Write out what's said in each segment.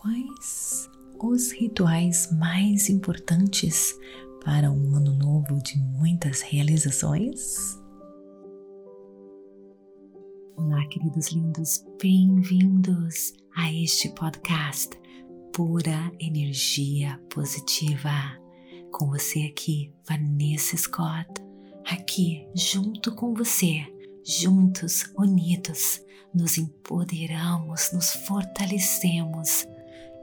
Quais os rituais mais importantes para um ano novo de muitas realizações? Olá, queridos lindos, bem-vindos a este podcast Pura Energia Positiva. Com você aqui, Vanessa Scott, aqui junto com você, juntos, unidos, nos empoderamos, nos fortalecemos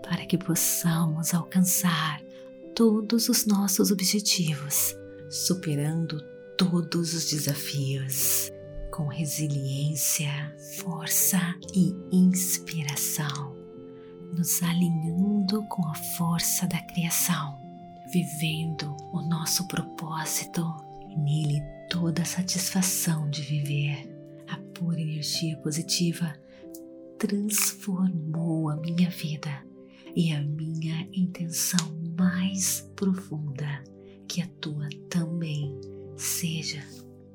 para que possamos alcançar todos os nossos objetivos, superando todos os desafios com resiliência, força e inspiração, nos alinhando com a força da criação, vivendo o nosso propósito e nele toda a satisfação de viver. A pura energia positiva transformou a minha vida e a minha intenção mais profunda que a tua também seja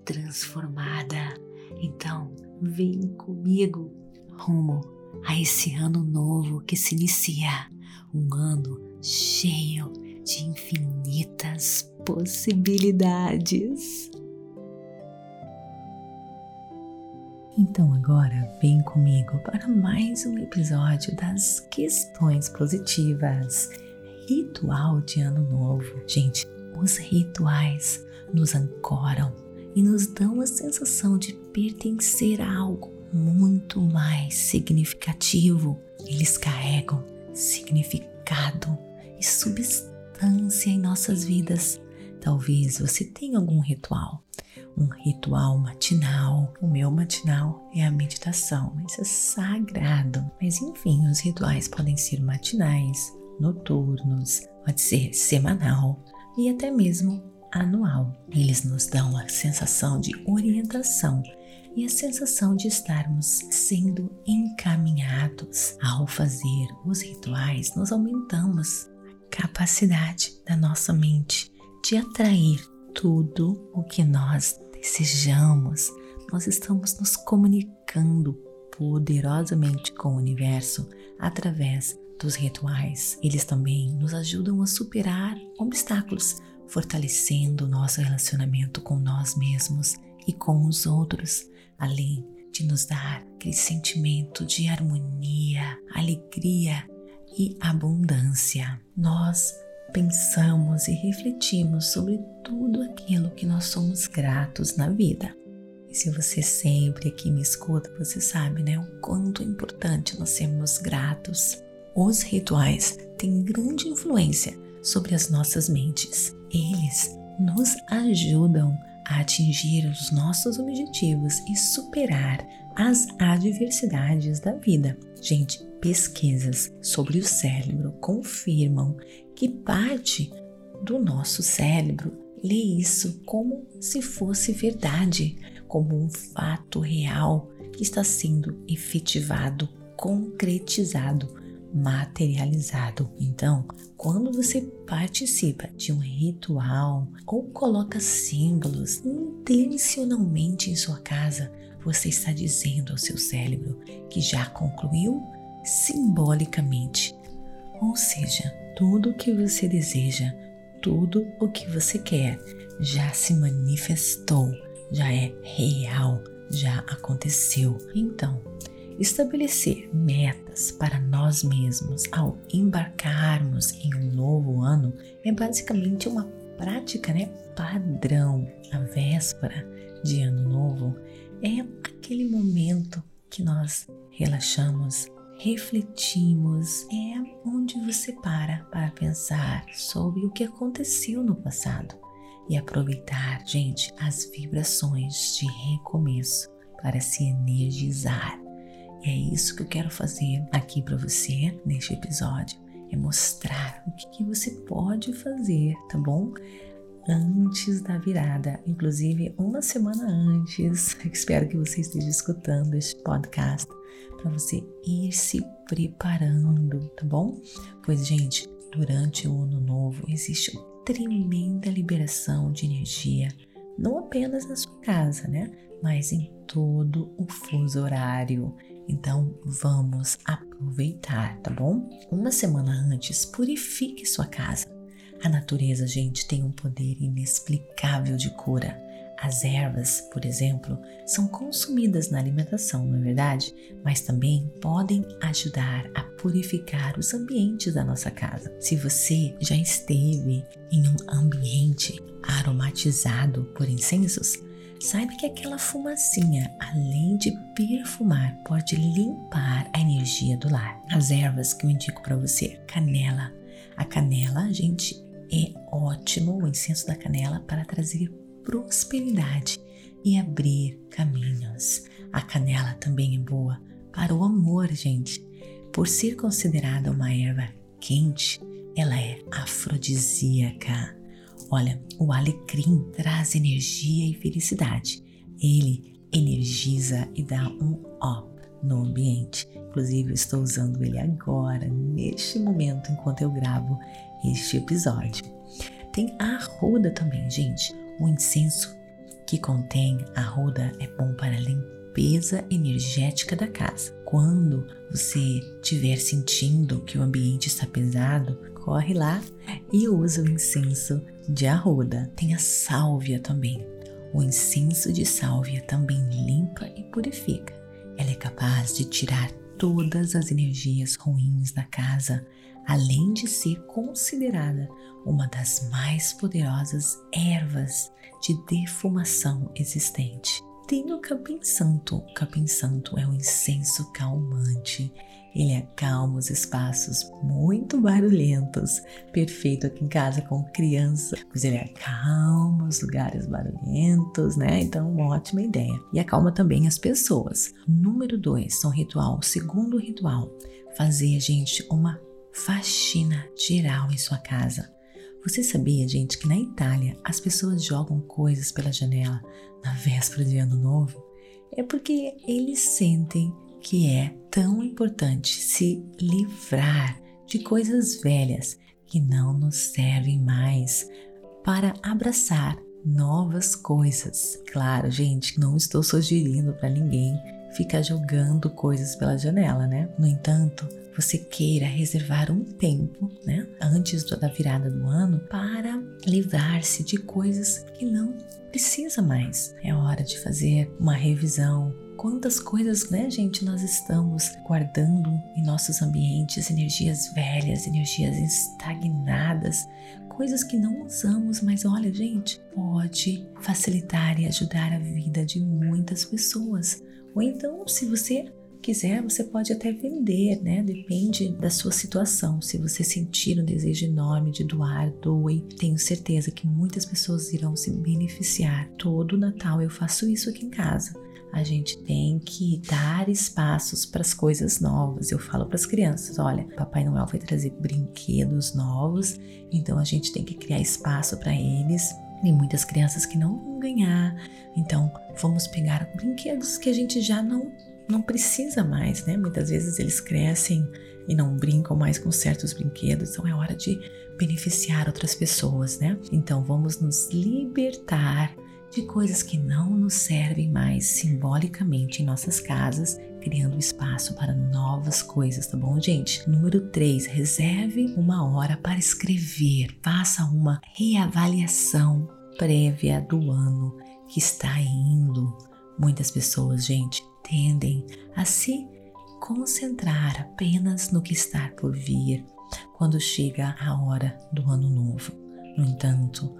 transformada. Então, vem comigo rumo a esse ano novo que se inicia, um ano cheio de infinitas possibilidades. Então agora vem comigo para mais um episódio das questões positivas. Ritual de Ano Novo. Gente, os rituais nos ancoram e nos dão a sensação de pertencer a algo muito mais significativo. Eles carregam significado e substância em nossas vidas. Talvez você tenha algum ritual um ritual matinal. O meu matinal é a meditação, isso é sagrado. Mas enfim, os rituais podem ser matinais, noturnos, pode ser semanal e até mesmo anual. Eles nos dão a sensação de orientação e a sensação de estarmos sendo encaminhados. Ao fazer os rituais, nós aumentamos a capacidade da nossa mente de atrair tudo o que nós desejamos. Nós estamos nos comunicando poderosamente com o universo através dos rituais. Eles também nos ajudam a superar obstáculos, fortalecendo o nosso relacionamento com nós mesmos e com os outros, além de nos dar aquele sentimento de harmonia, alegria e abundância. Nós pensamos e refletimos sobre tudo aquilo que nós somos gratos na vida. E se você sempre aqui me escuta, você sabe, né, o quanto é importante nós sermos gratos. Os rituais têm grande influência sobre as nossas mentes. Eles nos ajudam a atingir os nossos objetivos e superar as adversidades da vida. Gente, pesquisas sobre o cérebro confirmam que parte do nosso cérebro lê isso como se fosse verdade, como um fato real que está sendo efetivado, concretizado, materializado. Então, quando você participa de um ritual ou coloca símbolos intencionalmente em sua casa, você está dizendo ao seu cérebro que já concluiu simbolicamente. Ou seja, tudo o que você deseja, tudo o que você quer já se manifestou, já é real, já aconteceu. Então, estabelecer metas para nós mesmos ao embarcarmos em um novo ano é basicamente uma prática, né, padrão. A véspera de ano novo é aquele momento que nós relaxamos, refletimos, é onde você para para pensar sobre o que aconteceu no passado e aproveitar, gente, as vibrações de recomeço para se energizar. E é isso que eu quero fazer aqui para você neste episódio, é mostrar o que, que você pode fazer, tá bom? Antes da virada, inclusive uma semana antes. Espero que você esteja escutando este podcast para você ir se preparando, tá bom? Pois, gente, durante o ano novo existe uma tremenda liberação de energia, não apenas na sua casa, né? Mas em todo o fuso horário. Então vamos aproveitar, tá bom? Uma semana antes, purifique sua casa. A natureza, gente, tem um poder inexplicável de cura. As ervas, por exemplo, são consumidas na alimentação, não é verdade? Mas também podem ajudar a purificar os ambientes da nossa casa. Se você já esteve em um ambiente aromatizado por incensos, saiba que aquela fumacinha, além de perfumar, pode limpar a energia do lar. As ervas que eu indico para você, canela. A canela, gente, é ótimo o incenso da canela para trazer prosperidade e abrir caminhos. A canela também é boa para o amor, gente. Por ser considerada uma erva quente, ela é afrodisíaca. Olha, o alecrim traz energia e felicidade. Ele energiza e dá um up no ambiente. Inclusive, estou usando ele agora, neste momento, enquanto eu gravo este episódio. Tem a arruda também, gente. O incenso que contém arruda é bom para a limpeza energética da casa. Quando você estiver sentindo que o ambiente está pesado, corre lá e usa o incenso de arruda. Tem a sálvia também. O incenso de sálvia também limpa e purifica. Ela é capaz de tirar todas as energias ruins da casa, além de ser considerada uma das mais poderosas ervas de defumação existente. Tem o capim santo. O capim santo é um incenso calmante. Ele acalma os espaços muito barulhentos. Perfeito aqui em casa com criança, pois ele acalma os lugares barulhentos, né? Então, uma ótima ideia. E acalma também as pessoas. Número dois, um ritual. Segundo ritual, fazer, gente, uma faxina geral em sua casa. Você sabia, gente, que na Itália as pessoas jogam coisas pela janela na véspera de Ano Novo? É porque eles sentem que é tão importante se livrar de coisas velhas que não nos servem mais para abraçar novas coisas. Claro, gente, não estou sugerindo para ninguém ficar jogando coisas pela janela, né? No entanto, você queira reservar um tempo, né, antes da virada do ano, para livrar-se de coisas que não precisa mais. É hora de fazer uma revisão. Quantas coisas, né, gente, nós estamos guardando em nossos ambientes, energias velhas, energias estagnadas, coisas que não usamos, mas olha, gente, pode facilitar e ajudar a vida de muitas pessoas. Ou então, se você quiser, você pode até vender, né? Depende da sua situação. Se você sentir um desejo enorme de doar, doe. Tenho certeza que muitas pessoas irão se beneficiar. Todo Natal eu faço isso aqui em casa. A gente tem que dar espaços para as coisas novas. Eu falo para as crianças: olha, Papai Noel vai trazer brinquedos novos, então a gente tem que criar espaço para eles tem muitas crianças que não vão ganhar, então vamos pegar brinquedos que a gente já não não precisa mais, né? Muitas vezes eles crescem e não brincam mais com certos brinquedos, então é hora de beneficiar outras pessoas, né? Então vamos nos libertar de coisas que não nos servem mais simbolicamente em nossas casas, criando espaço para novas coisas, tá bom, gente? Número 3, reserve uma hora para escrever, faça uma reavaliação prévia do ano que está indo. Muitas pessoas, gente, tendem a se concentrar apenas no que está por vir quando chega a hora do ano novo. No entanto,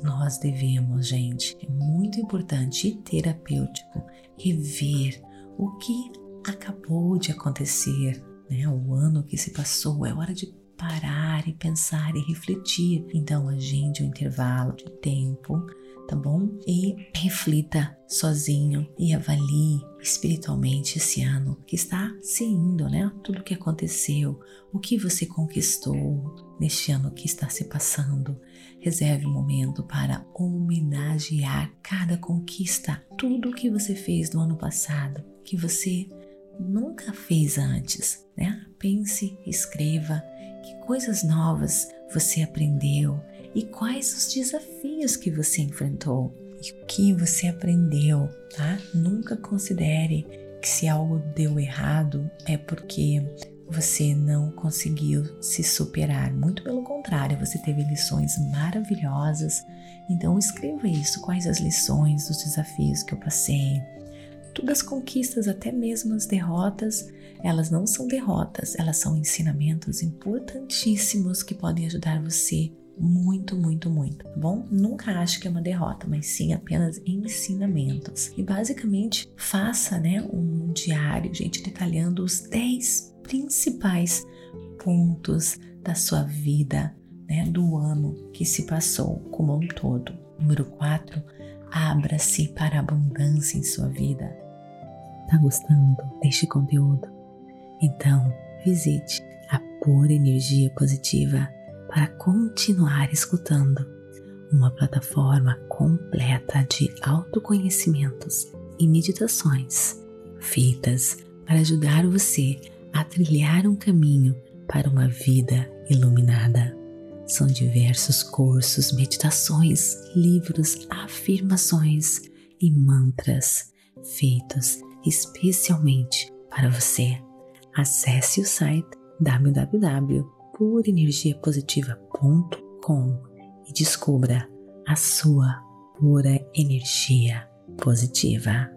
nós devemos, gente, é muito importante e terapêutico rever o que acabou de acontecer, né? O ano que se passou, é hora de parar e pensar e refletir. Então, agende um intervalo de tempo tá bom? E reflita sozinho e avalie espiritualmente esse ano que está se indo, né? Tudo o que aconteceu, o que você conquistou neste ano que está se passando. Reserve um momento para homenagear cada conquista, tudo o que você fez no ano passado, que você nunca fez antes, né? Pense, escreva que coisas novas você aprendeu, e quais os desafios que você enfrentou e o que você aprendeu, tá? Nunca considere que se algo deu errado é porque você não conseguiu se superar. Muito pelo contrário, você teve lições maravilhosas. Então escreva isso, quais as lições, os desafios que eu passei. Todas as conquistas, até mesmo as derrotas, elas não são derrotas, elas são ensinamentos importantíssimos que podem ajudar você muito, muito, muito, tá bom? Nunca ache que é uma derrota, mas sim apenas ensinamentos. E basicamente faça, né, um diário, gente, detalhando os 10 principais pontos da sua vida, né, do ano que se passou como um todo. Número 4, abra-se para a abundância em sua vida. Tá gostando deste conteúdo? Então, visite a Pura Energia Positiva para continuar escutando uma plataforma completa de autoconhecimentos e meditações feitas para ajudar você a trilhar um caminho para uma vida iluminada. São diversos cursos, meditações, livros, afirmações e mantras feitos especialmente para você. Acesse o site www.purenergiapositiva.com e descubra a sua pura energia positiva.